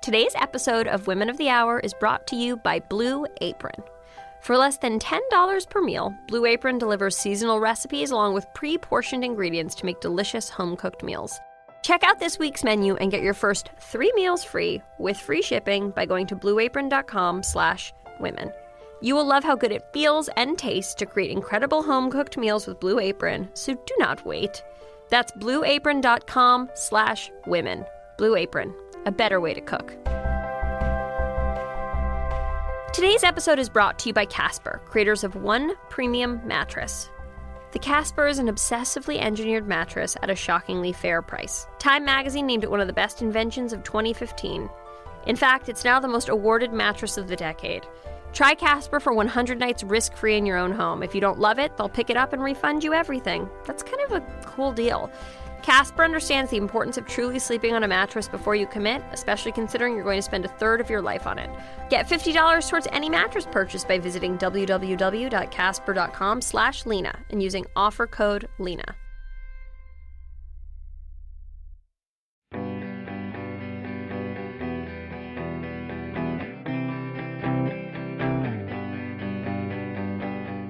Today's episode of Women of the Hour is brought to you by Blue Apron. For less than $10 per meal, Blue Apron delivers seasonal recipes along with pre portioned ingredients to make delicious home cooked meals. Check out this week's menu and get your first three meals free with free shipping by going to blueapron.com slash women. You will love how good it feels and tastes to create incredible home cooked meals with Blue Apron, so do not wait. That's blueapron.com slash women. Blue Apron, a better way to cook. Today's episode is brought to you by Casper, creators of One Premium Mattress. The Casper is an obsessively engineered mattress at a shockingly fair price. Time magazine named it one of the best inventions of 2015. In fact, it's now the most awarded mattress of the decade. Try Casper for 100 nights risk free in your own home. If you don't love it, they'll pick it up and refund you everything. That's kind of a cool deal. Casper understands the importance of truly sleeping on a mattress before you commit, especially considering you're going to spend a third of your life on it. Get $50 towards any mattress purchase by visiting www.casper.com/lena and using offer code LENA.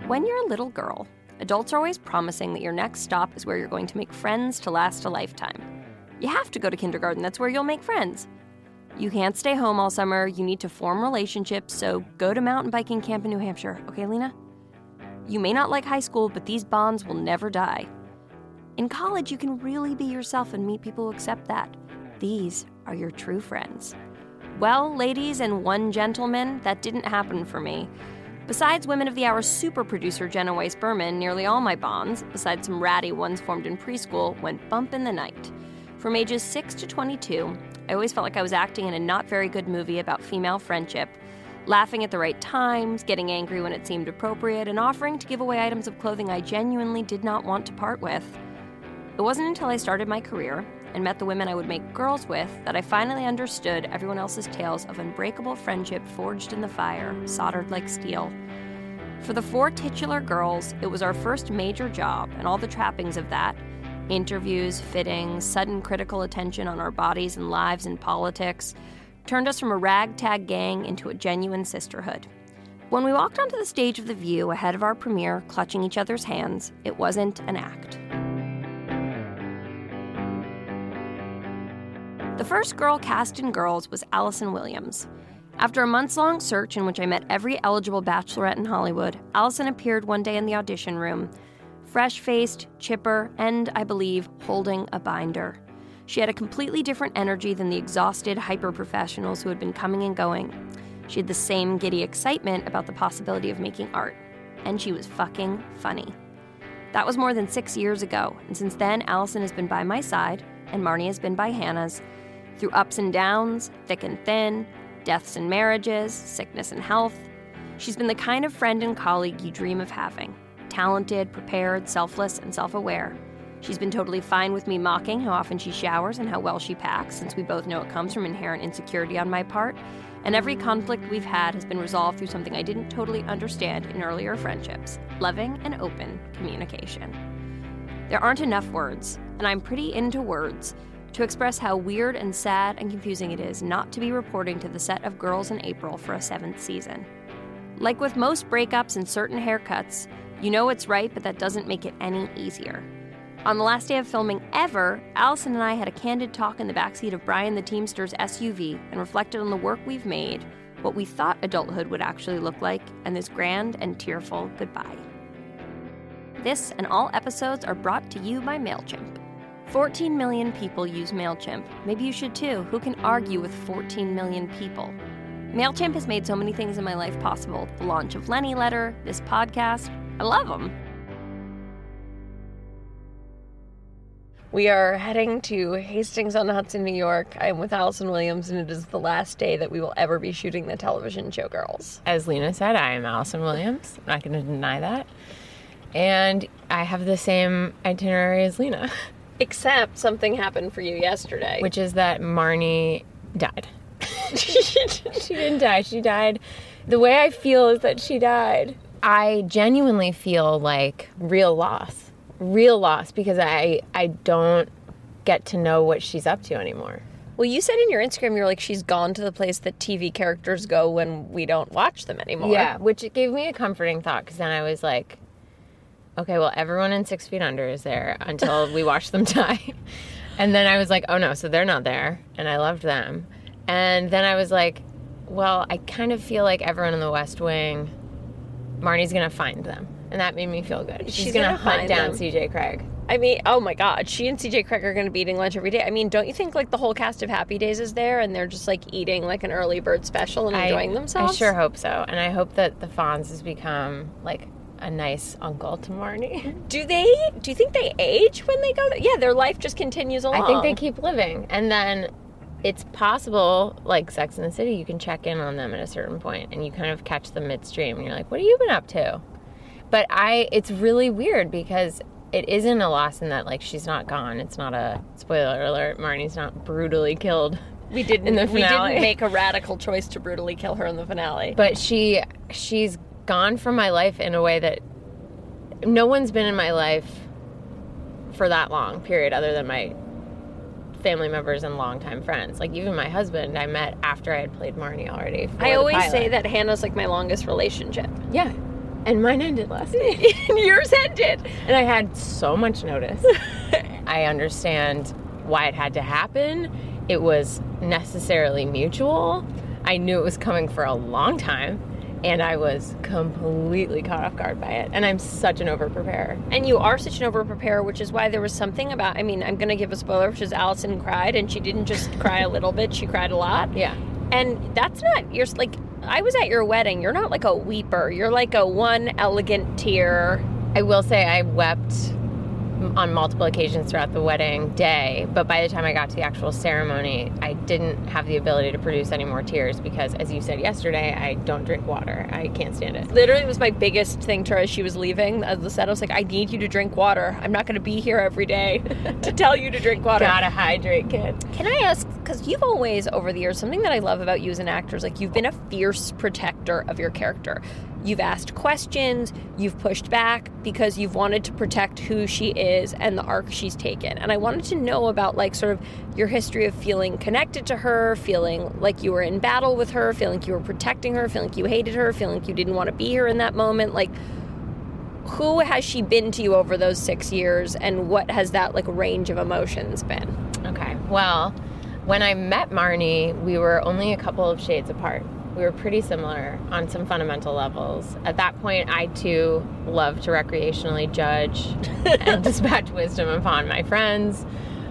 When you're a little girl, adults are always promising that your next stop is where you're going to make friends to last a lifetime. You have to go to kindergarten, that's where you'll make friends. You can't stay home all summer, you need to form relationships, so go to mountain biking camp in New Hampshire, okay, Lena? You may not like high school, but these bonds will never die. In college, you can really be yourself and meet people who accept that. These are your true friends. Well, ladies and one gentleman, that didn't happen for me. Besides Women of the Hour super producer Jenna Weiss Berman, nearly all my bonds, besides some ratty ones formed in preschool, went bump in the night. From ages 6 to 22, I always felt like I was acting in a not very good movie about female friendship, laughing at the right times, getting angry when it seemed appropriate, and offering to give away items of clothing I genuinely did not want to part with. It wasn't until I started my career and met the women I would make girls with that I finally understood everyone else's tales of unbreakable friendship forged in the fire, soldered like steel. For the four titular girls, it was our first major job, and all the trappings of that interviews, fittings, sudden critical attention on our bodies and lives and politics turned us from a ragtag gang into a genuine sisterhood. When we walked onto the stage of The View ahead of our premiere, clutching each other's hands, it wasn't an act. The first girl cast in Girls was Allison Williams. After a months long search in which I met every eligible bachelorette in Hollywood, Allison appeared one day in the audition room, fresh faced, chipper, and, I believe, holding a binder. She had a completely different energy than the exhausted hyper professionals who had been coming and going. She had the same giddy excitement about the possibility of making art. And she was fucking funny. That was more than six years ago, and since then, Allison has been by my side, and Marnie has been by Hannah's, through ups and downs, thick and thin, deaths and marriages, sickness and health. She's been the kind of friend and colleague you dream of having talented, prepared, selfless, and self aware. She's been totally fine with me mocking how often she showers and how well she packs, since we both know it comes from inherent insecurity on my part. And every conflict we've had has been resolved through something I didn't totally understand in earlier friendships loving and open communication. There aren't enough words, and I'm pretty into words, to express how weird and sad and confusing it is not to be reporting to the set of Girls in April for a seventh season. Like with most breakups and certain haircuts, you know it's right, but that doesn't make it any easier. On the last day of filming ever, Allison and I had a candid talk in the backseat of Brian the Teamster's SUV and reflected on the work we've made, what we thought adulthood would actually look like, and this grand and tearful goodbye. This and all episodes are brought to you by MailChimp. 14 million people use MailChimp. Maybe you should too. Who can argue with 14 million people? MailChimp has made so many things in my life possible the launch of Lenny Letter, this podcast. I love them. We are heading to Hastings on Hudson, New York. I'm with Allison Williams, and it is the last day that we will ever be shooting the television show Girls. As Lena said, I am Allison Williams. I'm not going to deny that. And I have the same itinerary as Lena. Except something happened for you yesterday. which is that Marnie died. she didn't die. She died. The way I feel is that she died. I genuinely feel like real loss, real loss because I I don't get to know what she's up to anymore. Well, you said in your Instagram you're like she's gone to the place that TV characters go when we don't watch them anymore. Yeah, which gave me a comforting thought because then I was like, okay, well, everyone in Six Feet Under is there until we watch them die. And then I was like, oh no, so they're not there. And I loved them. And then I was like, well, I kind of feel like everyone in the West Wing, Marnie's going to find them. And that made me feel good. She's, She's going to hunt down them. CJ Cregg. I mean, oh my God, she and CJ Cregg are going to be eating lunch every day. I mean, don't you think like the whole cast of Happy Days is there and they're just like eating like an early bird special and enjoying I, themselves? I sure hope so. And I hope that the Fonz has become like a nice uncle to Marnie. Do they? Do you think they age when they go there? Yeah, their life just continues along. I think they keep living. And then it's possible, like Sex in the City, you can check in on them at a certain point and you kind of catch them midstream and you're like, what have you been up to? But I, it's really weird because it isn't a loss in that, like, she's not gone. It's not a spoiler alert. Marnie's not brutally killed. we didn't. in the We didn't make a radical choice to brutally kill her in the finale. But she, she's gone from my life in a way that no one's been in my life for that long, period, other than my family members and longtime friends. Like even my husband, I met after I had played Marnie already. for I always say that Hannah's like my longest relationship. Yeah, and mine ended last night, and yours ended. and I had so much notice. I understand why it had to happen. It was necessarily mutual. I knew it was coming for a long time, and I was completely caught off guard by it. And I'm such an over preparer. And you are such an over preparer, which is why there was something about. I mean, I'm going to give a spoiler, which is Allison cried, and she didn't just cry a little bit; she cried a lot. Yeah. And that's not you're like I was at your wedding. You're not like a weeper. You're like a one elegant tear. I will say I wept on multiple occasions throughout the wedding day, but by the time I got to the actual ceremony, I didn't have the ability to produce any more tears because, as you said yesterday, I don't drink water. I can't stand it. Literally, it was my biggest thing to her as she was leaving. As the set, I was like, I need you to drink water. I'm not going to be here every day to tell you to drink water. Gotta hydrate, kid. Can I ask? Because you've always, over the years, something that I love about you as an actor is like you've been a fierce protector of your character. You've asked questions, you've pushed back because you've wanted to protect who she is and the arc she's taken. And I wanted to know about like sort of your history of feeling connected to her, feeling like you were in battle with her, feeling like you were protecting her, feeling like you hated her, feeling like you didn't want to be here in that moment. Like, who has she been to you over those six years, and what has that like range of emotions been? Okay. Well, when I met Marnie, we were only a couple of shades apart. We were pretty similar on some fundamental levels. At that point, I too loved to recreationally judge and dispatch wisdom upon my friends.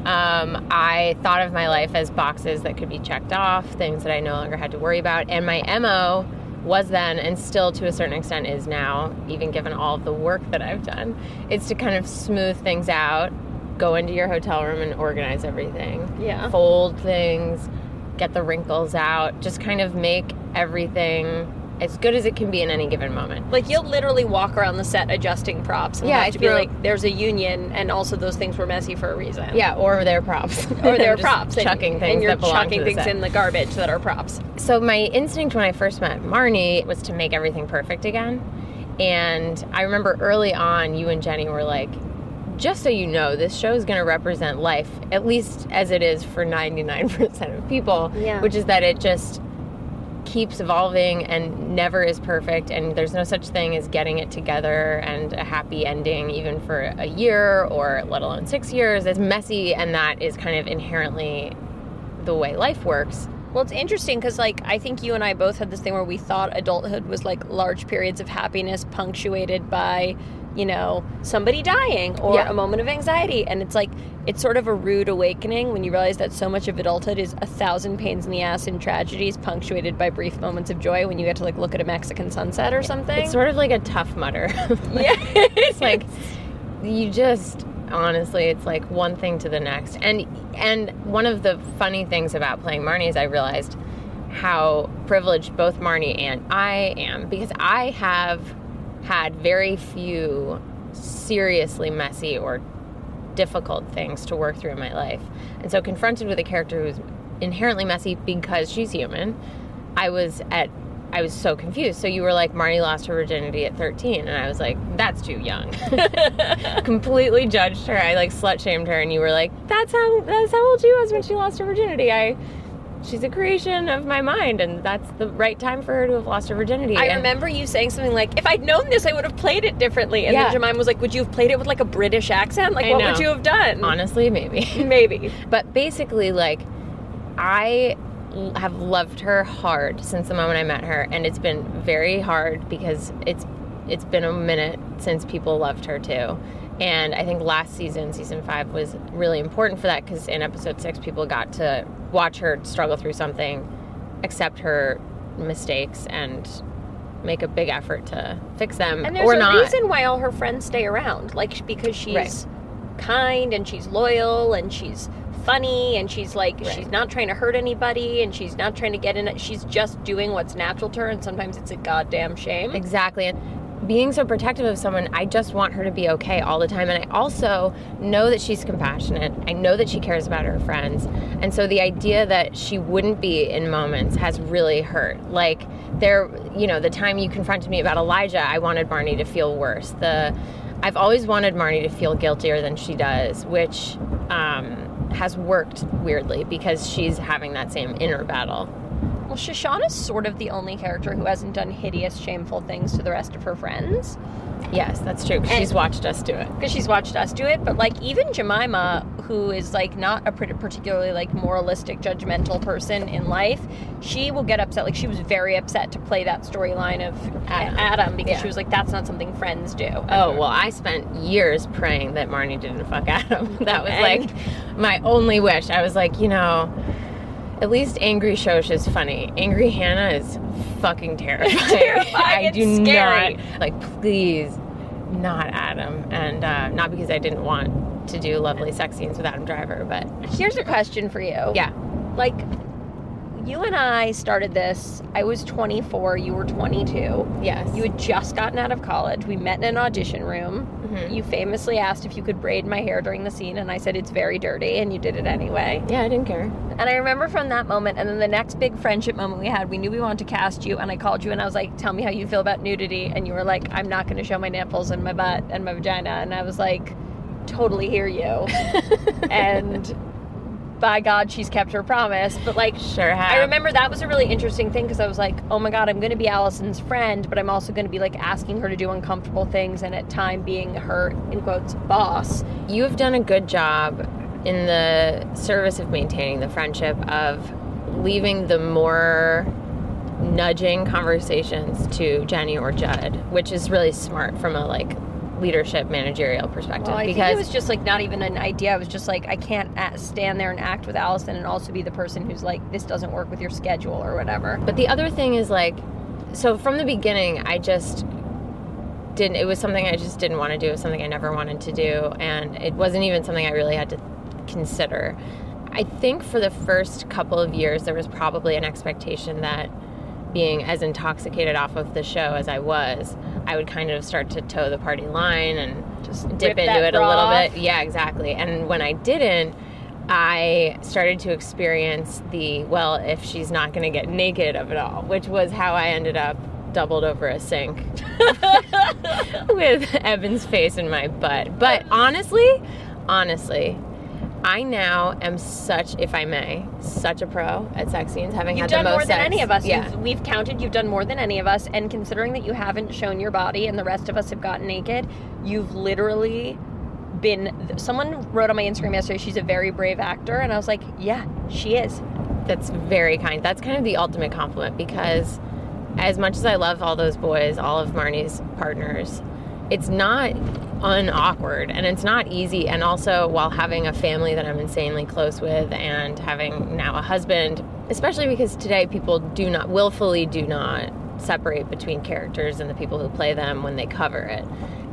Um, I thought of my life as boxes that could be checked off, things that I no longer had to worry about. And my MO was then, and still to a certain extent is now, even given all of the work that I've done, is to kind of smooth things out, go into your hotel room and organize everything Yeah. fold things, get the wrinkles out, just kind of make everything as good as it can be in any given moment. Like you'll literally walk around the set adjusting props. And Yeah, have to be like, there's a union, and also those things were messy for a reason. Yeah, or their props. or they're Just props. and- Chucking things and you're chucking things set. in the garbage that are props. So my instinct when I first met Marnie was to make everything perfect again. And I remember early on, you and Jenny were like, just so you know, this show is going to represent life, at least as it is for 99% of people, Yeah. which is that it just keeps evolving and never is perfect. And there's no such thing as getting it together and a happy ending, even for a year or let alone six years. It's messy, and that is kind of inherently the way life works. Well, it's interesting because, like, I think you and I both had this thing where we thought adulthood was like large periods of happiness punctuated by, you know, somebody dying or Yeah. a moment of anxiety. And it's like, it's sort of a rude awakening when you realize that so much of adulthood is a thousand pains in the ass and tragedies punctuated by brief moments of joy when you get to, like, look at a Mexican sunset or something. It's sort of like a Tough Mudder. yeah. it's like you just honestly it's like one thing to the next and and one of the funny things about playing marnie is i realized how privileged both marnie and i am because i have had very few seriously messy or difficult things to work through in my life and so confronted with a character who's inherently messy because she's human i was at I was so confused. So you were like, Marnie lost her virginity at 13. And I was like, that's too young. Completely judged her. I like slut shamed her. And you were like, that's how, that's how old she was when she lost her virginity. I, she's a creation of my mind. And that's the right time for her to have lost her virginity. I And- remember you saying something like, "If I'd known this, I would have played it differently." And Yeah. then Jemima was like, "Would you have played it with like a British accent? Like, I what know. would you have done?" honestly, maybe. maybe. But basically, like, i have loved her hard since the moment I met her, and it's been very hard because it's it's been a minute since people loved her too. And I think last season, season five, was really important for that because in episode six, people got to watch her struggle through something, accept her mistakes, and make a big effort to fix them And there's or a not. reason why all her friends stay around, like because she's Right. kind and she's loyal and she's funny and she's like Right. she's not trying to hurt anybody and she's not trying to get in it. She's just doing what's natural to her, and sometimes it's a goddamn shame. Exactly. And being so protective of someone, I just want her to be okay all the time. And I also know that she's compassionate. I know that she cares about her friends. And so the idea that she wouldn't be in moments has really hurt. Like there, you know, the time you confronted me about Elijah, I wanted Marnie to feel worse. The I've always wanted Marnie to feel guiltier than she does, which um, has worked weirdly because she's having that same inner battle. Shoshana's sort of the only character who hasn't done hideous, shameful things to the rest of her friends. Yes, that's true. And- she's watched us do it. because she's watched us do it but like even jemima who is like not a particularly like moralistic judgmental person in life she will get upset like she was very upset to play that storyline of Adam. adam, because Yeah. she was like that's not something friends do Oh, well, I spent years praying that Marnie didn't fuck Adam. That was And- like my only wish. I was like, you know, at least Angry Shosh is funny. Angry Hannah is fucking terrifying. Terrifying I do scary. not, like, please, not Adam. And uh, not because I didn't want to do lovely sex scenes with Adam Driver, but here's a question for you yeah. like you and i started this i was 24 you were 22 Yes. you had just gotten out of college we met in an audition room Mhm. you famously asked if you could braid my hair during the scene and i said it's very dirty and you did it anyway yeah, I didn't care. And I remember from that moment, and then the next big friendship moment we had, we knew we wanted to cast you, and I called you and I was like, Tell me how you feel about nudity. And you were like, I'm not going to show my nipples and my butt and my vagina. And I was like, Totally hear you. and by God, she's kept her promise. But like, Sure have. I remember that was a really interesting thing because I was like, oh my God, I'm going to be Allison's friend, but I'm also going to be like asking her to do uncomfortable things and at time being her, in quotes, boss. you have done a good job in the service of maintaining the friendship of leaving the more nudging conversations to Jenny or Judd, which is really smart from a like leadership managerial perspective Well, I think because it was just like not even an idea. I was just like, I can't stand there and act with Allison and also be the person who's like, this doesn't work with your schedule or whatever. But the other thing is like, so from the beginning, I just didn't. It was something I just didn't want to do. It was something I never wanted to do, and it wasn't even something I really had to consider. I think for the first couple of years, there was probably an expectation that being as intoxicated off of the show as I was, I would kind of start to toe the party line and Just dip into it a little off. bit. Yeah, exactly. And when I didn't, I started to experience the well, if she's not going to get naked of it all, which was how I ended up doubled over a sink with Evan's face in my butt. But honestly, honestly, I now am such, if I may, such a pro at sex scenes, having You've had done the most more than sex. any of us. Yeah. You've, we've counted. You've done more than any of us. And considering that you haven't shown your body and the rest of us have gotten naked, you've literally been. Someone wrote on my Instagram yesterday, she's a very brave actor. And I was like, yeah, she is. That's very kind. That's kind of the ultimate compliment because as much as I love all those boys, all of Marnie's partners, it's not unawkward and it's not easy. And also, while having a family that I'm insanely close with and having now a husband, especially because today people do not, willfully do not separate between characters and the people who play them when they cover it.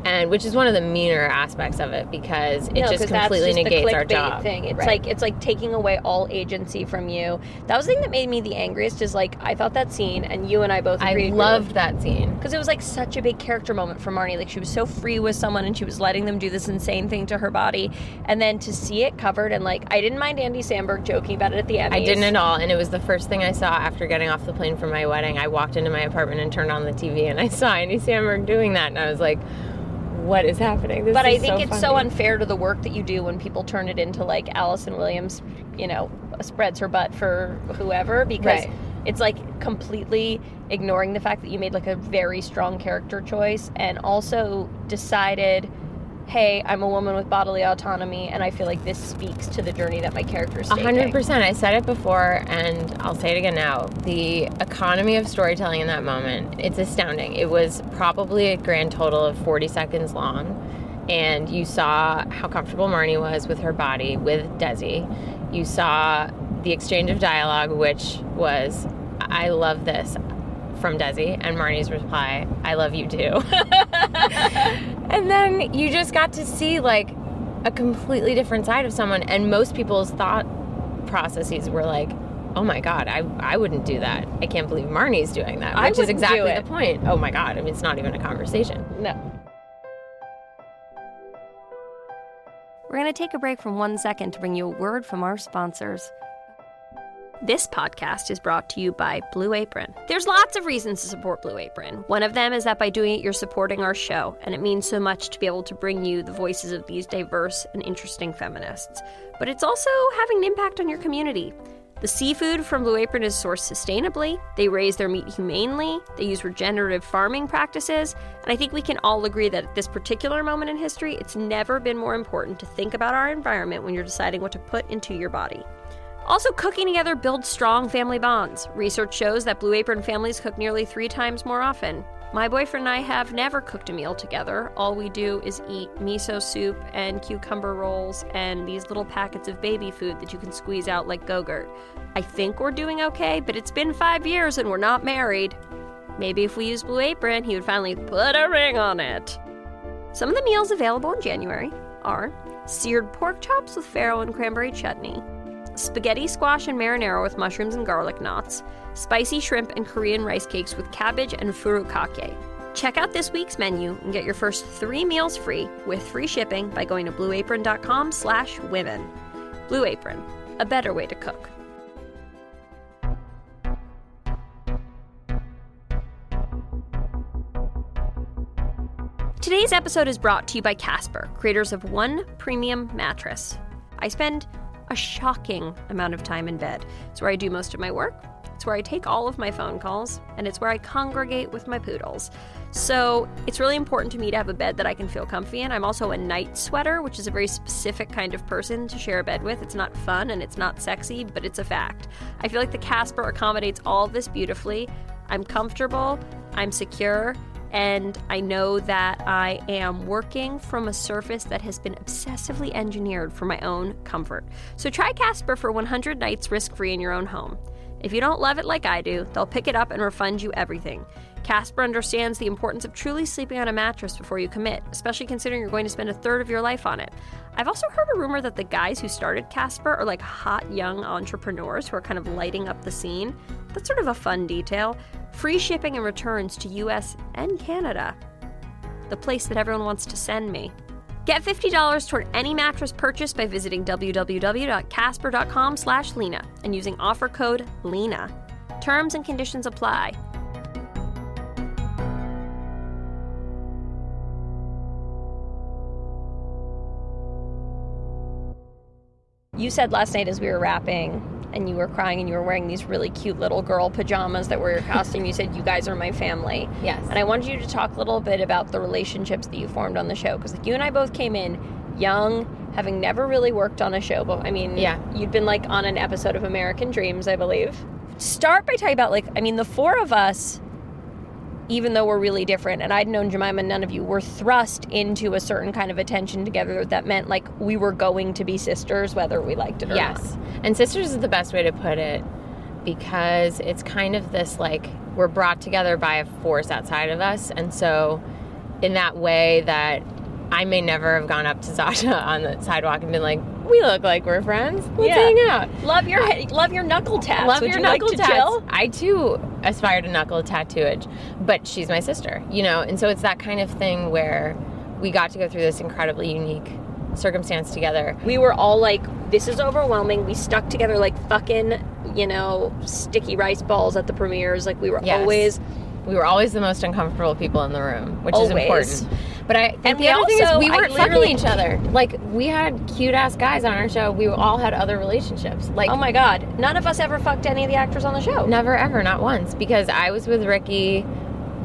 And which is one of the meaner aspects of it because it No, just completely just the negates our job. Thing. It's Right. like it's like taking away all agency from you. That was the thing that made me the angriest. Is like I thought that scene, and you and I both I loved that scene. because it was like such a big character moment for Marnie. Like she was so free with someone, and she was letting them do this insane thing to her body, and then to see it covered and like I didn't mind Andy Samberg joking about it at the end. I didn't at all, and it was the first thing I saw after getting off the plane from my wedding. I walked into my apartment and turned on the TV, and I saw Andy Samberg doing that, and I was like, "What is happening?" This But I think so it's so unfair to the work that you do when people turn it into like Allison Williams, you know, spreads her butt for whoever because Right. it's like completely ignoring the fact that you made like a very strong character choice and also decided, hey, I'm a woman with bodily autonomy and I feel like this speaks to the journey that my character is taking. hundred percent. I said it before, and I'll say it again now. The economy of storytelling in that moment—it's astounding. It was probably a grand total of forty seconds long, and you saw how comfortable Marnie was with her body with Desi. You saw the exchange of dialogue, which was, "I love this." From Desi and Marnie's reply, I love you too. and then you just got to see like a completely different side of someone and most people's thought processes were like oh my god i, I wouldn't do that i can't believe marnie's doing that I which is exactly the point oh my god i mean it's not even a conversation No. We're going to take a break from one second to bring you a word from our sponsors. This podcast is brought to you by Blue Apron. There's lots of reasons to support Blue Apron. One of them is that by doing it, you're supporting our show, and it means so much to be able to bring you the voices of these diverse and interesting feminists. But it's also having an impact on your community. The seafood from Blue Apron is sourced sustainably, they raise their meat humanely, they use regenerative farming practices, and I think we can all agree that at this particular moment in history, it's never been more important to think about our environment when you're deciding what to put into your body. Also, cooking together builds strong family bonds. Research shows that Blue Apron families cook nearly three times more often. My boyfriend and I have never cooked a meal together. All we do is eat miso soup and cucumber rolls and these little packets of baby food that you can squeeze out like Go-Gurt. I think we're doing okay, but it's been five years and we're not married. Maybe if we use Blue Apron, he would finally put a ring on it. Some of the meals available in January are seared pork chops with farro and cranberry chutney, spaghetti squash and marinara with mushrooms and garlic knots, spicy shrimp and Korean rice cakes with cabbage and furikake. Check out this week's menu and get your first three meals free with free shipping by going to blueapron.com slash women. Blue Apron, a better way to cook. Today's episode is brought to you by Casper, creators of One Premium Mattress. I spend a shocking amount of time in bed. It's where I do most of my work, it's where I take all of my phone calls, and it's where I congregate with my poodles. So it's really important to me to have a bed that I can feel comfy in. I'm also a night sweater, which is a very specific kind of person to share a bed with. It's not fun and it's not sexy, but it's a fact. I feel like the Casper accommodates all this beautifully. I'm comfortable, I'm secure, and I know that I am working from a surface that has been obsessively engineered for my own comfort. So try Casper for 100 nights risk free in your own home. If you don't love it like I do, they'll pick it up and refund you everything. Casper understands the importance of truly sleeping on a mattress before you commit, especially considering you're going to spend a third of your life on it. I've also heard a rumor that the guys who started Casper are like hot young entrepreneurs who are kind of lighting up the scene. That's sort of a fun detail. Free shipping and returns to US and Canada. The place that everyone wants to send me. Get $50 toward any mattress purchase by visiting www.casper.com slash Lena and using offer code LENA. Terms and conditions apply. You said last night as we were wrapping and you were crying and you were wearing these really cute little girl pajamas that were your costume. you said, You guys are my family. Yes. And I wanted you to talk a little bit about the relationships that you formed on the show. Because like, you and I both came in young, having never really worked on a show. But I mean, Yeah. you'd been like on an episode of American Dreams, I believe. Start by talking about like, I mean, the four of us even though we're really different, and I'd known Jemima, none of you were thrust into a certain kind of attention together that meant like we were going to be sisters, whether we liked it or not. Yes. And sisters is the best way to put it because it's kind of this like we're brought together by a force outside of us. And so in that way that I may never have gone up to Zosia on the sidewalk and been like, "We look like we're friends. Let's Yeah. hang out." Love your love your knuckle taps. Love Would your you knuckle like tats. chill? I too aspire to knuckle tattooage, but she's my sister, you know, and so it's that kind of thing where we got to go through this incredibly unique circumstance together. We were all like, "This is overwhelming." We stuck together like fucking, you know, sticky rice balls at the premieres. Like we were Yes. always We were always the most uncomfortable people in the room, which is important. But I think And the we other thing is we weren't fucking each other. Like we had cute ass guys on our show. We all had other relationships. Like Oh my god, none of us ever fucked any of the actors on the show. never ever, not once. Because I was with Ricky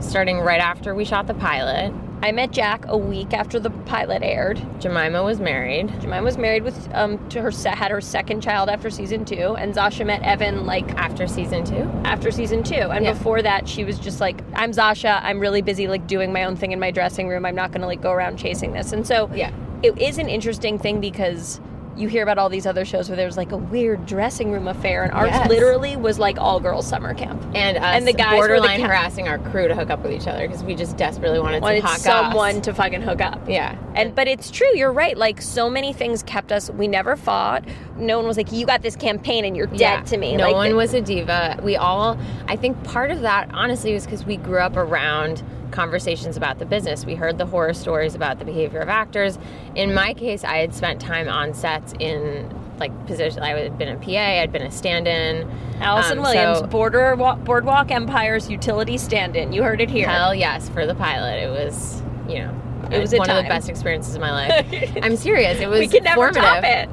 starting right after we shot the pilot. I met Jack a week after the pilot aired. Jemima was married. Jemima was married with um to her had her second child after season two, and Zosia met Evan like After season two, after season two. And Yeah. before that, she was just like, I'm Zosia. I'm really busy like doing my own thing in my dressing room. I'm not going to like go around chasing this. And so Yeah. it is an interesting thing because you hear about all these other shows where there's like a weird dressing room affair, and ours Yes. literally was like all girls summer camp. and us And the guys were the borderline ca- harassing our crew to hook up with each other because we just desperately wanted, Wanted hot someone goss. to fucking hook up. Yeah, And but it's true, you're right. Like so many things kept us. We never fought. No one was like, "You got this campaign and you're dead Yeah. to me." No like, one the- was a diva. We all, I think part of that, honestly, was because we grew up around conversations about the business. We heard the horror stories about the behavior of actors. In my case, I had spent time on sets in like position. I had been a PA. I'd been a stand-in. Allison Um, Williams, so- Border Boardwalk Empire's utility stand-in. You heard it here. Hell yes, for the pilot, it was you know. It was a one of the best experiences of my life. I'm serious. It was we can never formative. top it.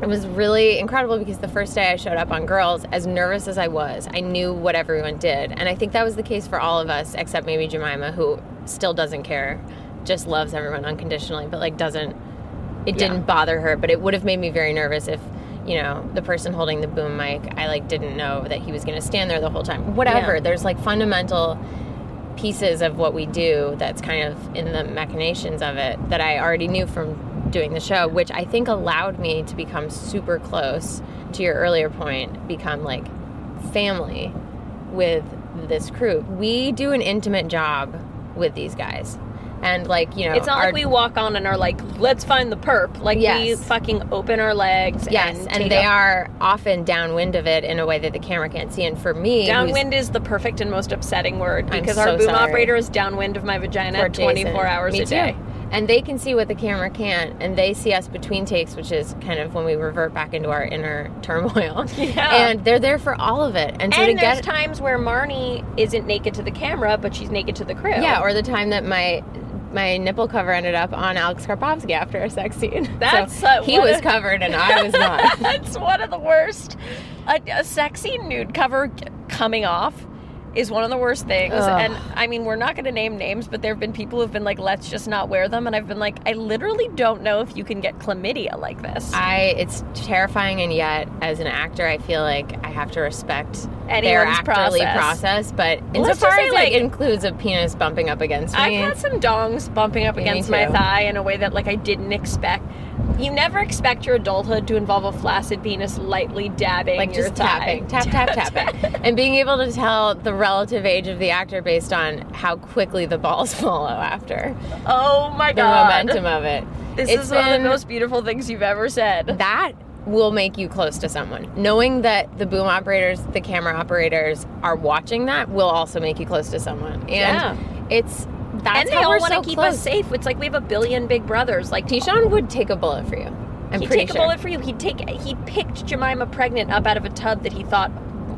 It was really incredible because the first day I showed up on Girls, as nervous as I was, I knew what everyone did. And I think that was the case for all of us, except maybe Jemima, who still doesn't care, just loves everyone unconditionally, but like doesn't, it Yeah. didn't bother her. But it would have made me very nervous if, you know, the person holding the boom mic, I like didn't know that he was going to stand there the whole time. Whatever. Yeah. There's like fundamental pieces of what we do that's kind of in the machinations of it that I already knew from doing the show, which I think allowed me to become super close to your earlier point, become like family with this crew. We do an intimate job with these guys. And like, you know, It's not our- like we walk on and are like, "Let's find the perp." Like we fucking open our legs. Yes, and, and they a- are often downwind of it in a way that the camera can't see. And for me, Downwind is the perfect and most upsetting word because so our boom sorry. operator is downwind of my vagina for 24 hours Me a day. Too. And they can see what the camera can't, and they see us between takes, which is kind of when we revert back into our inner turmoil. Yeah. And they're there for all of it. And so to there's get times where Marnie isn't naked to the camera, but she's naked to the crew. yeah, or the time that my my nipple cover ended up on Alex Karpovsky after a sex scene. That's, so uh, he was a- covered and I was not. That's one of the worst. A, a sexy nude cover coming off is one of the worst things. Ugh. And I mean, we're not going to name names, but there have been people who've been like, let's just not wear them. And I've been like, I literally don't know if you can get chlamydia like this. I it's terrifying, and yet as an actor, I feel like I have to respect their actorly process. process. But insofar as like- it includes a penis bumping up against me, I've had some dongs bumping up against my thigh in a way that like I didn't expect. You never expect your adulthood to involve a flaccid penis lightly dabbing like your just thigh. tapping, tap, tap, tapping, and being able to tell the relative age of the actor based on how quickly the balls follow after Oh my the god! The momentum of it. This It's is one of the most beautiful things you've ever said. that will make you close to someone. Knowing that the boom operators, the camera operators are watching that will also make you close to someone. And Yeah. it's that's and they all want to so keep close. us safe. It's like we have a billion big brothers. Like Tishon would take a bullet for you. I'm he'd take sure. a bullet for you. He'd take. He picked Jemima pregnant up out of a tub that he thought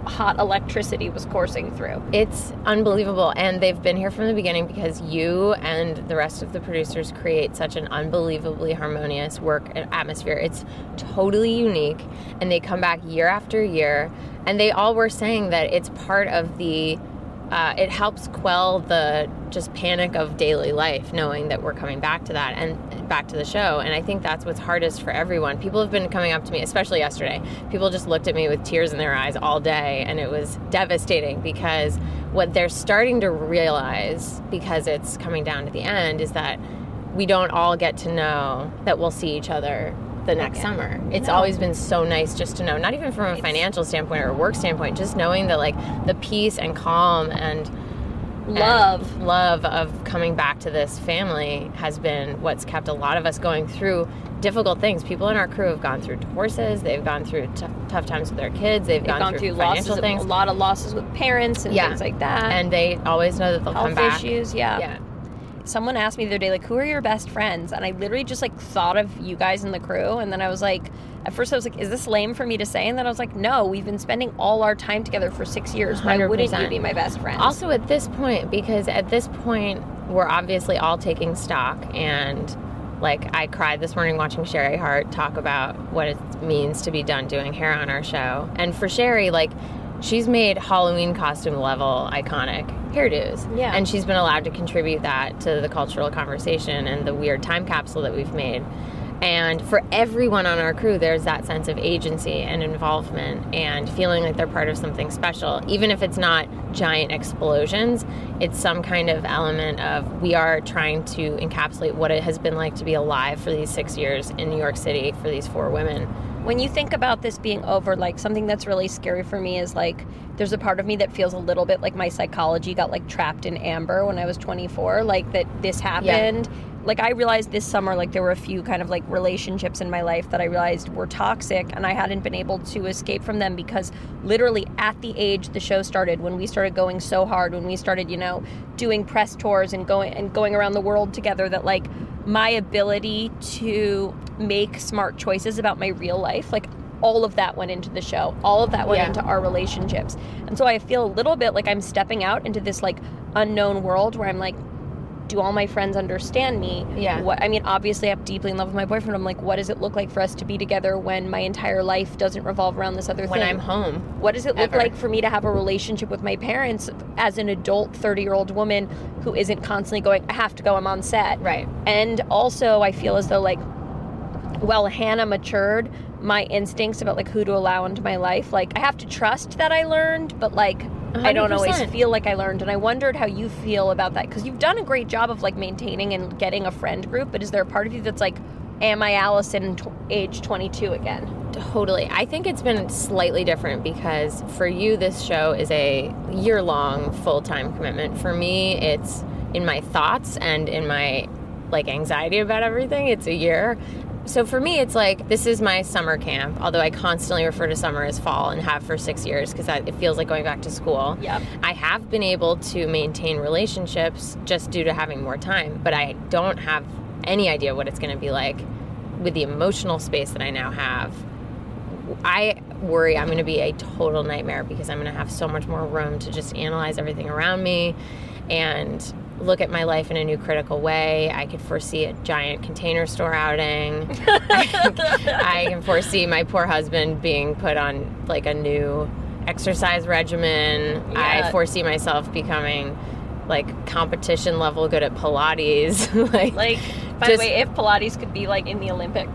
hot electricity was coursing through. It's unbelievable. And they've been here from the beginning because you and the rest of the producers create such an unbelievably harmonious work atmosphere. It's totally unique. And they come back year after year. And they all were saying that it's part of the. Uh, it helps quell the just panic of daily life, knowing that we're coming back to that and back to the show. And I think that's what's hardest for everyone. People have been coming up to me, especially yesterday. People just looked at me with tears in their eyes all day, and it was devastating because what they're starting to realize, because it's coming down to the end, is that we don't all get to know that we'll see each other the next summer. It's No. always been so nice just to know, not even from a financial standpoint or a work standpoint, just knowing that like the peace and calm and love love of coming back to this family has been what's kept a lot of us going through difficult things. People in our crew have gone through divorces, they've gone through t- tough times with their kids, they've, they've gone, gone, through, through financial losses things, a lot of losses with parents and Yeah. things like that and they always know that they'll health come back. issues yeah Yeah. Someone asked me the other day like who are your best friends? And i literally just like thought of you guys in the crew. And then i was like at first i was like is this lame for me to say? And then i was like no we've been spending all our time together for six years. Why wouldn't you be my best friend? Also, at this point, because at this point, we're obviously all taking stock. And like, I cried this morning watching Sherry Hart talk about what it means to be done doing hair on our show. And for Sherry, like, she's made Halloween costume level iconic hairdos. Yeah. And she's been allowed to contribute that to the cultural conversation and the weird time capsule that we've made. And for everyone on our crew, there's that sense of agency and involvement and feeling like they're part of something special. Even if it's not giant explosions, it's some kind of element of we are trying to encapsulate what it has been like to be alive for these six years in New York City for these four women. When you think about this being over like something that's really scary for me is like there's a part of me that feels a little bit like my psychology got like trapped in amber when i was 24 like that this happened. Like i realized this summer like there were a few kind of like relationships in my life that i realized were toxic and i hadn't been able to escape from them because literally at the age the show started when we started going so hard when we started you know doing press tours and going and going around the world together that like my ability to make smart choices about my real life like all of that went into the show. All of that went Yeah. into our relationships. And so i feel a little bit like i'm stepping out into this like unknown world where i'm like do all my friends understand me? Yeah. what i mean obviously i'm deeply in love with my boyfriend i'm like what does it look like for us to be together when my entire life doesn't revolve around this other When thing? When I'm home, what does it look like for me to have a relationship with my parents as an adult 30 year old woman who isn't constantly going i have to go i'm on set. Right? and also i feel as though like well hannah matured my instincts about like who to allow into my life like i have to trust that i learned but like i don't always feel like i learned and i wondered how you feel about that because you've done a great job of like maintaining and getting a friend group but is there a part of you that's like am i allison t- age 22 again Totally. I think it's been slightly different because for you, this show is a year long full time commitment. For me, it's in my thoughts and in my like anxiety about everything. It's a year. So for me, it's like this is my summer camp, although I constantly refer to summer as fall and have for six years because it feels like going back to school. Yep. I have been able to maintain relationships just due to having more time, but I don't have any idea what it's going to be like with the emotional space that I now have. I worry I'm going to be a total nightmare because I'm going to have so much more room to just analyze everything around me and look at my life in a new critical way. I could foresee a giant container store outing. I can foresee my poor husband being put on like a new exercise regimen. Yeah. I foresee myself becoming like competition level good at Pilates. like, like by Just- the way if pilates could be like in the olympics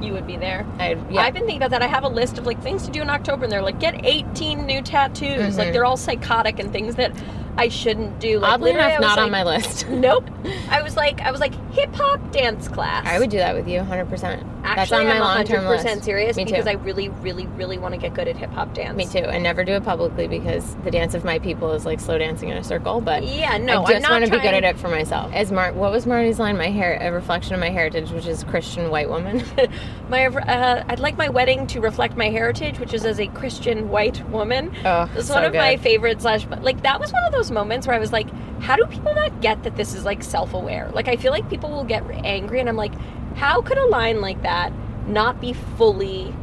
you would be there I, yeah. I've been thinking about that. I have a list of like things to do in October, and they're like get 18 new tattoos. Like Mhm. they're all psychotic and things that I shouldn't do. Like Oddly enough, not on my list. Nope. I was like, I was like hip hop dance class. I would do that with you, 100%. That's Actually, on my I'm long term 100% serious Me because too. I really, really, really want to get good at hip hop dance. Me too. And never do it publicly because the dance of my people is like slow dancing in a circle. But Yeah, no, I just want to be good at it for myself. As Mar, what was Marty's line? My hair, a reflection of my heritage, which is Christian white woman. My, uh, I'd like my wedding to reflect my heritage, which is as a Christian white woman. Oh, It's so one of my good. favorite slash, like that was one of those moments where I was like, how do people not get that this is like self aware? Like I feel like people will get angry, and I'm like, how could a line like that not be fully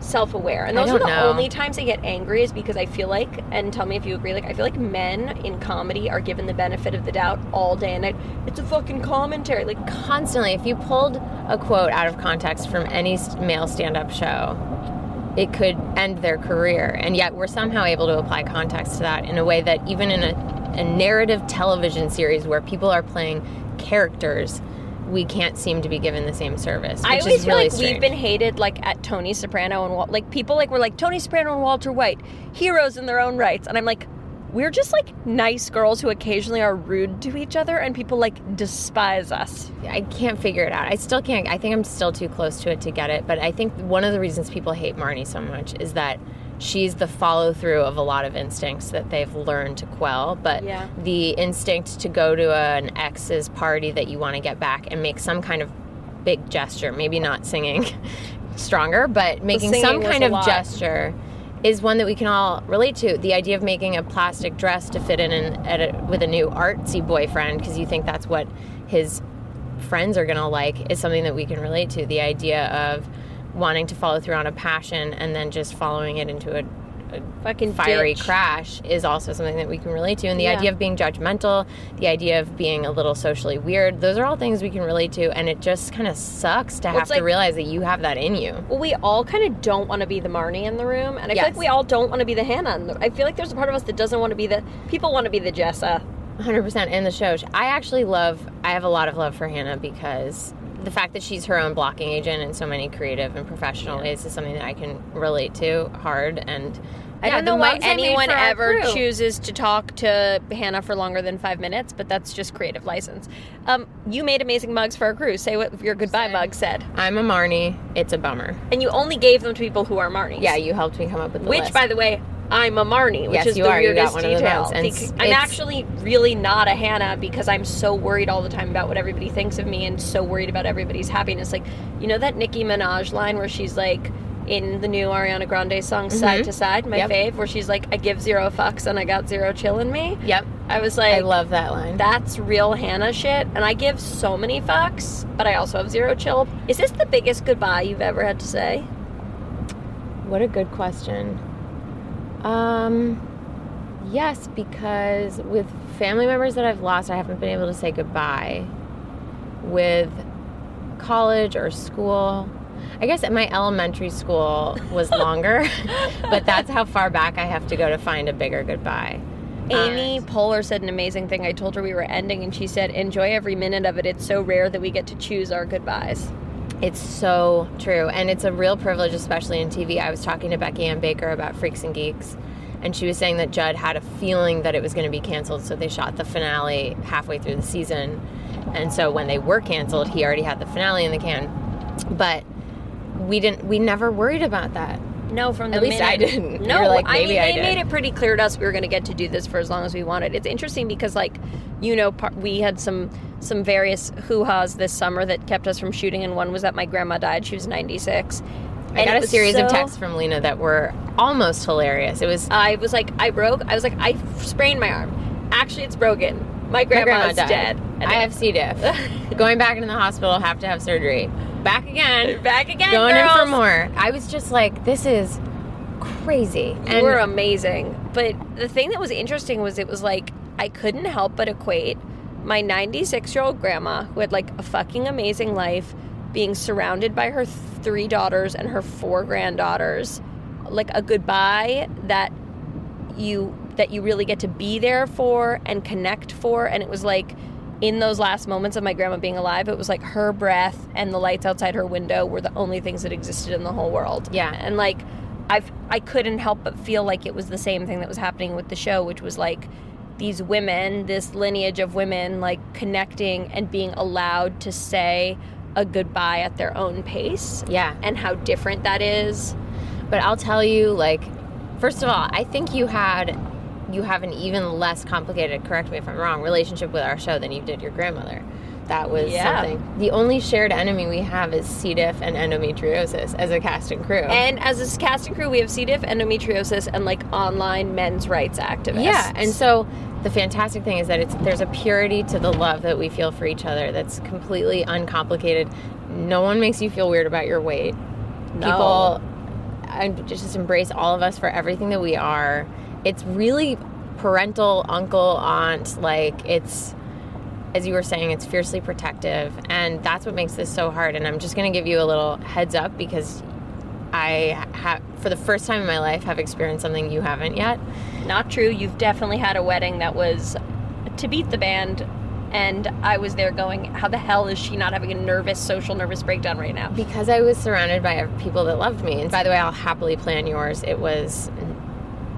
self aware? And those are the know. only times I get angry is because I feel like, and tell me if you agree, like I feel like men in comedy are given the benefit of the doubt all day and night. It's a fucking commentary, like. Constantly, if you pulled a quote out of context from any male stand up show, it could end their career. And yet we're somehow able to apply context to that in a way that even in a, a narrative television series where people are playing characters, we can't seem to be given the same service. I always feel really like strange. we've been hated like at Tony Soprano and Wal- like people like were like Tony Soprano and Walter White, heroes in their own rights, and I'm like, we're just like nice girls who occasionally are rude to each other, and people like despise us. I can't figure it out. I still can't. I think I'm still too close to it to get it. But I think one of the reasons people hate Marnie so much is that she's the follow through of a lot of instincts that they've learned to quell. But Yeah. the instinct to go to an ex's party that you want to get back and make some kind of big gesture, maybe not singing stronger, but making some kind a of lot. gesture is one that we can all relate to. The idea of making a plastic dress to fit in an, with a new artsy boyfriend because you think that's what his friends are going to like is something that we can relate to. The idea of wanting to follow through on a passion and then just following it into a Fucking fiery crash is also something that we can relate to. And the Yeah. idea of being judgmental, the idea of being a little socially weird, those are all things we can relate to. And it just kind of sucks to have it's to like- realize that you have that in you. Well, we all kind of don't want to be the Marnie in the room, and I feel like we all don't want to be the Hannah. In the, I feel like there's a part of us that doesn't want to be the. People want to be the Jessa. 100% in the show. I actually love, I have a lot of love for Hannah because the fact that she's her own blocking agent in so many creative and professional ways is something that I can relate to hard. And I yeah, don't know why mugs I made anyone ever chooses to talk to Hannah for longer than five minutes, but that's just creative license. Um, you made amazing mugs for our crew. Say what your goodbye mug said, I'm a Marnie. It's a bummer. and you only gave them to people who are Marnies. Yeah, you helped me come up with the Which, list. by the way, I'm a Marnie, which Yes, is the are. You got weirdest one of the detail. mugs, and Bec- it's- I'm actually really not a Hannah because I'm so worried all the time about what everybody thinks of me and so worried about everybody's happiness. Like, you know that Nicki Minaj line where she's like, in the new Ariana Grande song Side to Side, my Mm-hmm. Yep. fave, where she's like, I give zero fucks and I got zero chill in me. Yep. I was like, I love that line. that's real Hannah shit, and I give so many fucks, but I also have zero chill. Is this the biggest goodbye you've ever had to say? What a good question. Um, yes, because with family members that I've lost, I haven't been able to say goodbye. With college or school, I guess at my elementary school was longer, but that's how far back I have to go to find a bigger goodbye. Amy Poehler said an amazing thing. I told her we were ending, and she said, "Enjoy every minute of it. It's so rare that we get to choose our goodbyes." It's so true. And it's a real privilege, especially in TV. I was talking to Becky Ann Baker about Freaks and Geeks, and she was saying that Judd had a feeling that it was going to be canceled, so they shot the finale halfway through the season. And so when they were canceled, he already had the finale in the can. But we didn't we never worried about that. No, from the At least minute- I didn't. No, like, I mean they made it pretty clear to us we were going to get to do this for as long as we wanted. It's interesting because, like, you know, par- we had some some various hoo ha's this summer that kept us from shooting, and one was that my grandma died. She was ninety six. I got a series of texts from Lena that were almost hilarious. It was I was like, I broke. I was like, I sprained my arm. Actually, it's broken. My grandma grandma's died. dead. I have C. diff. Going back into the hospital, have to have surgery. Back again. back again. going girls. in for more. I was just like, this is crazy. You were amazing. But the thing that was interesting was it was like I couldn't help but equate my 96 year old grandma, who had like a fucking amazing life, being surrounded by her three daughters and her four granddaughters, like a goodbye that you that you really get to be there for and connect for and it was like in those last moments of my grandma being alive it was like her breath and the lights outside her window were the only things that existed in the whole world Yeah. and like I've I couldn't help but feel like it was the same thing that was happening with the show, which was like these women, this lineage of women, like connecting and being allowed to say a goodbye at their own pace, yeah. and how different that is. But I'll tell you, like, first of all, I think you had you have an even less complicated, correct me if I'm wrong, relationship with our show than you did your grandmother. That was Yeah. something. The only shared enemy we have is C. diff and endometriosis as a cast and crew. And as a cast and crew, we have C. diff, endometriosis, and like online men's rights activists. Yeah, and so the fantastic thing is that it's there's a purity to the love that we feel for each other that's completely uncomplicated. No one makes you feel weird about your weight. No. People I just embrace all of us for everything that we are. It's really parental, uncle, aunt, like it's as you were saying, it's fiercely protective, and that's what makes this so hard. And I'm just going to give you a little heads up because I have, for the first time in my life, have experienced something you haven't yet. Not true. You've definitely had a wedding that was to beat the band, and I was there going, "How the hell is she not having a nervous, social nervous breakdown right now?" Because I was surrounded by people that loved me. And by the way, I'll happily plan yours. It was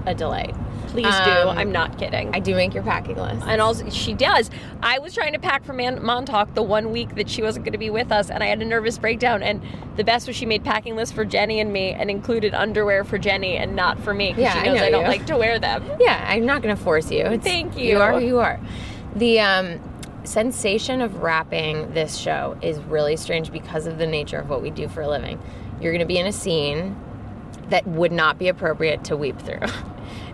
a delight. Please do. Um, I'm not kidding. I do make your packing list. and also, she does. I was trying to pack for Man- Montauk the one week that she wasn't going to be with us, and I had a nervous breakdown. And the best was she made packing lists for Jenny and me, and included underwear for Jenny and not for me because Yeah, she I knows know I, don't you. like to wear them. Yeah, I'm not going to force you. It's, Thank You you. are who you are. The um, sensation of wrapping this show is really strange because of the nature of what we do for a living. You're going to be in a scene that would not be appropriate to weep through.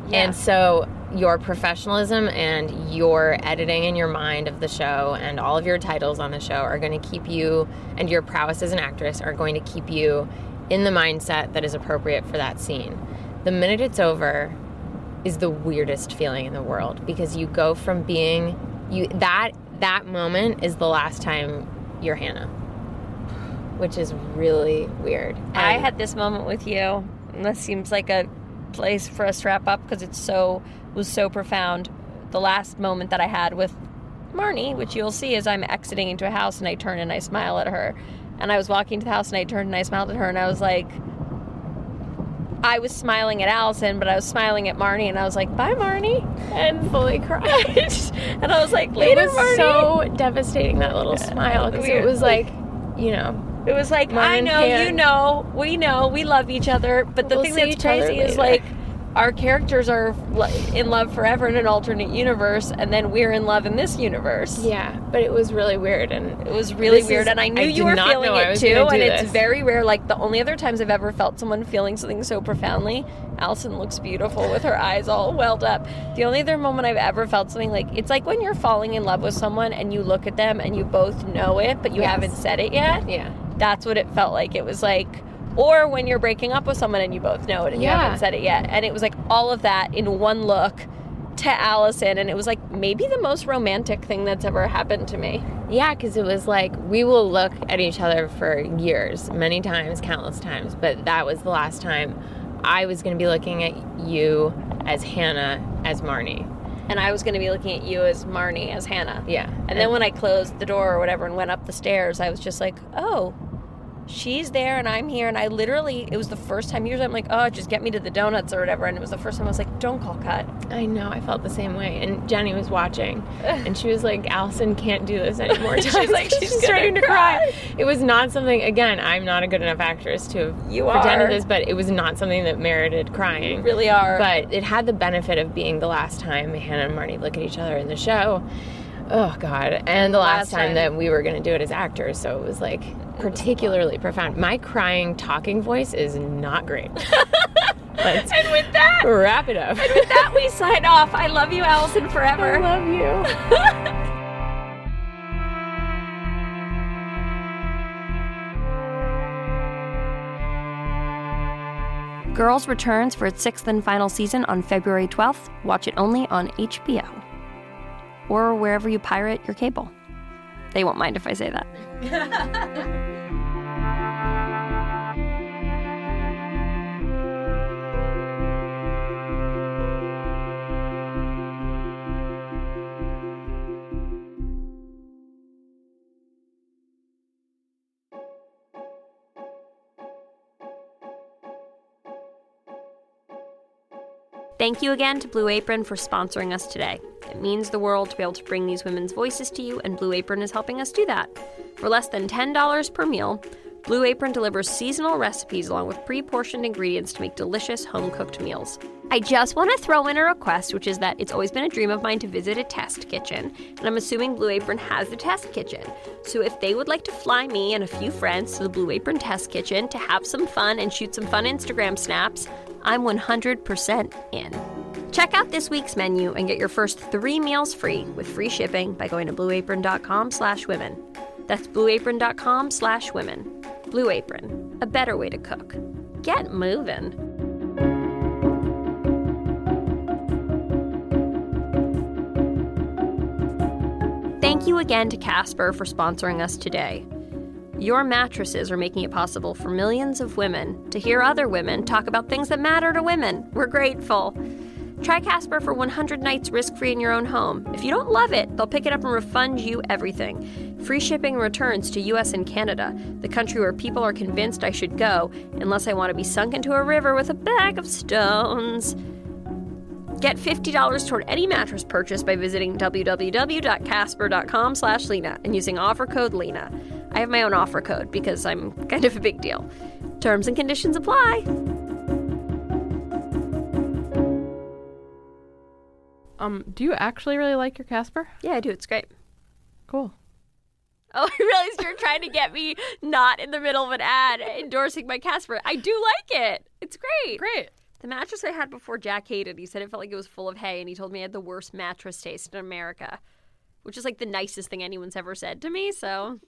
Yeah. And so your professionalism and your editing in your mind of the show and all of your titles on the show are going to keep you and your prowess as an actress are going to keep you in the mindset that is appropriate for that scene. The minute it's over is the weirdest feeling in the world because you go from being you that that moment is the last time you're Hannah. Which is really weird. I had this moment with you, and this seems like a place for us to wrap up because it's so was so profound. The last moment that I had with Marnie, which you'll see as I'm exiting into a house, and I turn and I smile at her, and I was walking to the house and I turned and I smiled at her, and I was like. I was smiling at Allison, but I was smiling at Marnie, and I was like, "Bye, Marnie," and fully cried. and I was like, it was Marnie." so devastating that little smile because it was like, you know, It was like, I know, you know, we know, we love each other. But the We'll thing that's crazy is like, our characters are in love forever in an alternate universe, and then we're in love in this universe. yeah, but it was really weird and It was really weird, is- and I knew I you were feeling it too. And do it's very rare. Like the only other times I've ever felt someone feeling something so profoundly, Allison looks beautiful with her eyes all welled up. The only other moment I've ever felt something like it's like when you're falling in love with someone and you look at them and you both know it, but you Yes. haven't said it yet. yeah. That's what it felt like. It was like, or when you're breaking up with someone and you both know it and you haven't said it yet. And it was like all of that in one look to Allison. And it was like maybe the most romantic thing that's ever happened to me. Yeah, because it was like we will look at each other for years, many times, countless times, but that was the last time I was going to be looking at you as Hannah, as Marnie. And I was going to be looking at you as Marnie, as Hannah. Yeah. And then when I closed the door or whatever and went up the stairs, I was just like, oh, she's there and I'm here. And I literally, it was the first time usually I'm like, oh, just get me to the donuts or whatever. And it was the first time I was like, don't call cut. I know, I felt the same way. And Jenny was watching, and she was like, Allison can't do this anymore. She's like, she's gonna starting to cry. It was not something, again, I'm not a good enough actress to have You pretended are. this, but it was not something that merited crying. Really are. But it had the benefit of being the last time Hannah and Marnie look at each other in the show. Oh God! And the last, Last time, time. that we were going to do it as actors, so it was like particularly profound. My crying talking voice is not great. Let's and with that, wrap it up. And with that, we sign off. I love you, Allison, forever I love you. Girls returns for its sixth and final season on February 12th. Watch it only on HBO or wherever you pirate your cable. They won't mind if I say that. Thank you again to Blue Apron for sponsoring us today. It means the world to be able to bring these women's voices to you, and Blue Apron is helping us do that. For less than $10 per meal, Blue Apron delivers seasonal recipes along with pre portioned ingredients to make delicious home cooked meals. I just want to throw in a request, which is that it's always been a dream of mine to visit a test kitchen, and I'm assuming Blue Apron has a test kitchen. So if they would like to fly me and a few friends to the Blue Apron test kitchen to have some fun and shoot some fun Instagram snaps, I'm 100% in. Check out this week's menu and get your first three meals free with free shipping by going to blueapron.com slash women. That's blueapron.com slash women. Blue Apron, a better way to cook. Get moving. Thank you again to Casper for sponsoring us today. Your mattresses are making it possible for millions of women to hear other women talk about things that matter to women. We're grateful. Try Casper for 100 nights risk free in your own home. If you don't love it, they'll pick it up and refund you everything. Free shipping returns to US and Canada, the country where people are convinced I should go unless I want to be sunk into a river with a bag of stones. Get $50 toward any mattress purchase by visiting www.casper.com slash Lena and using offer code Lena. I have my own offer code because I'm kind of a big deal. Terms and conditions apply. Um, do you actually really like your Casper? Yeah, I do. It's great. Cool. Oh, I realized you're trying to get me not in the middle of an ad endorsing my Casper. I do like it. It's great. Great. The mattress I had before Jack hated. He said it felt like it was full of hay, and he told me I had the worst mattress taste in America, which is like the nicest thing anyone's ever said to me. So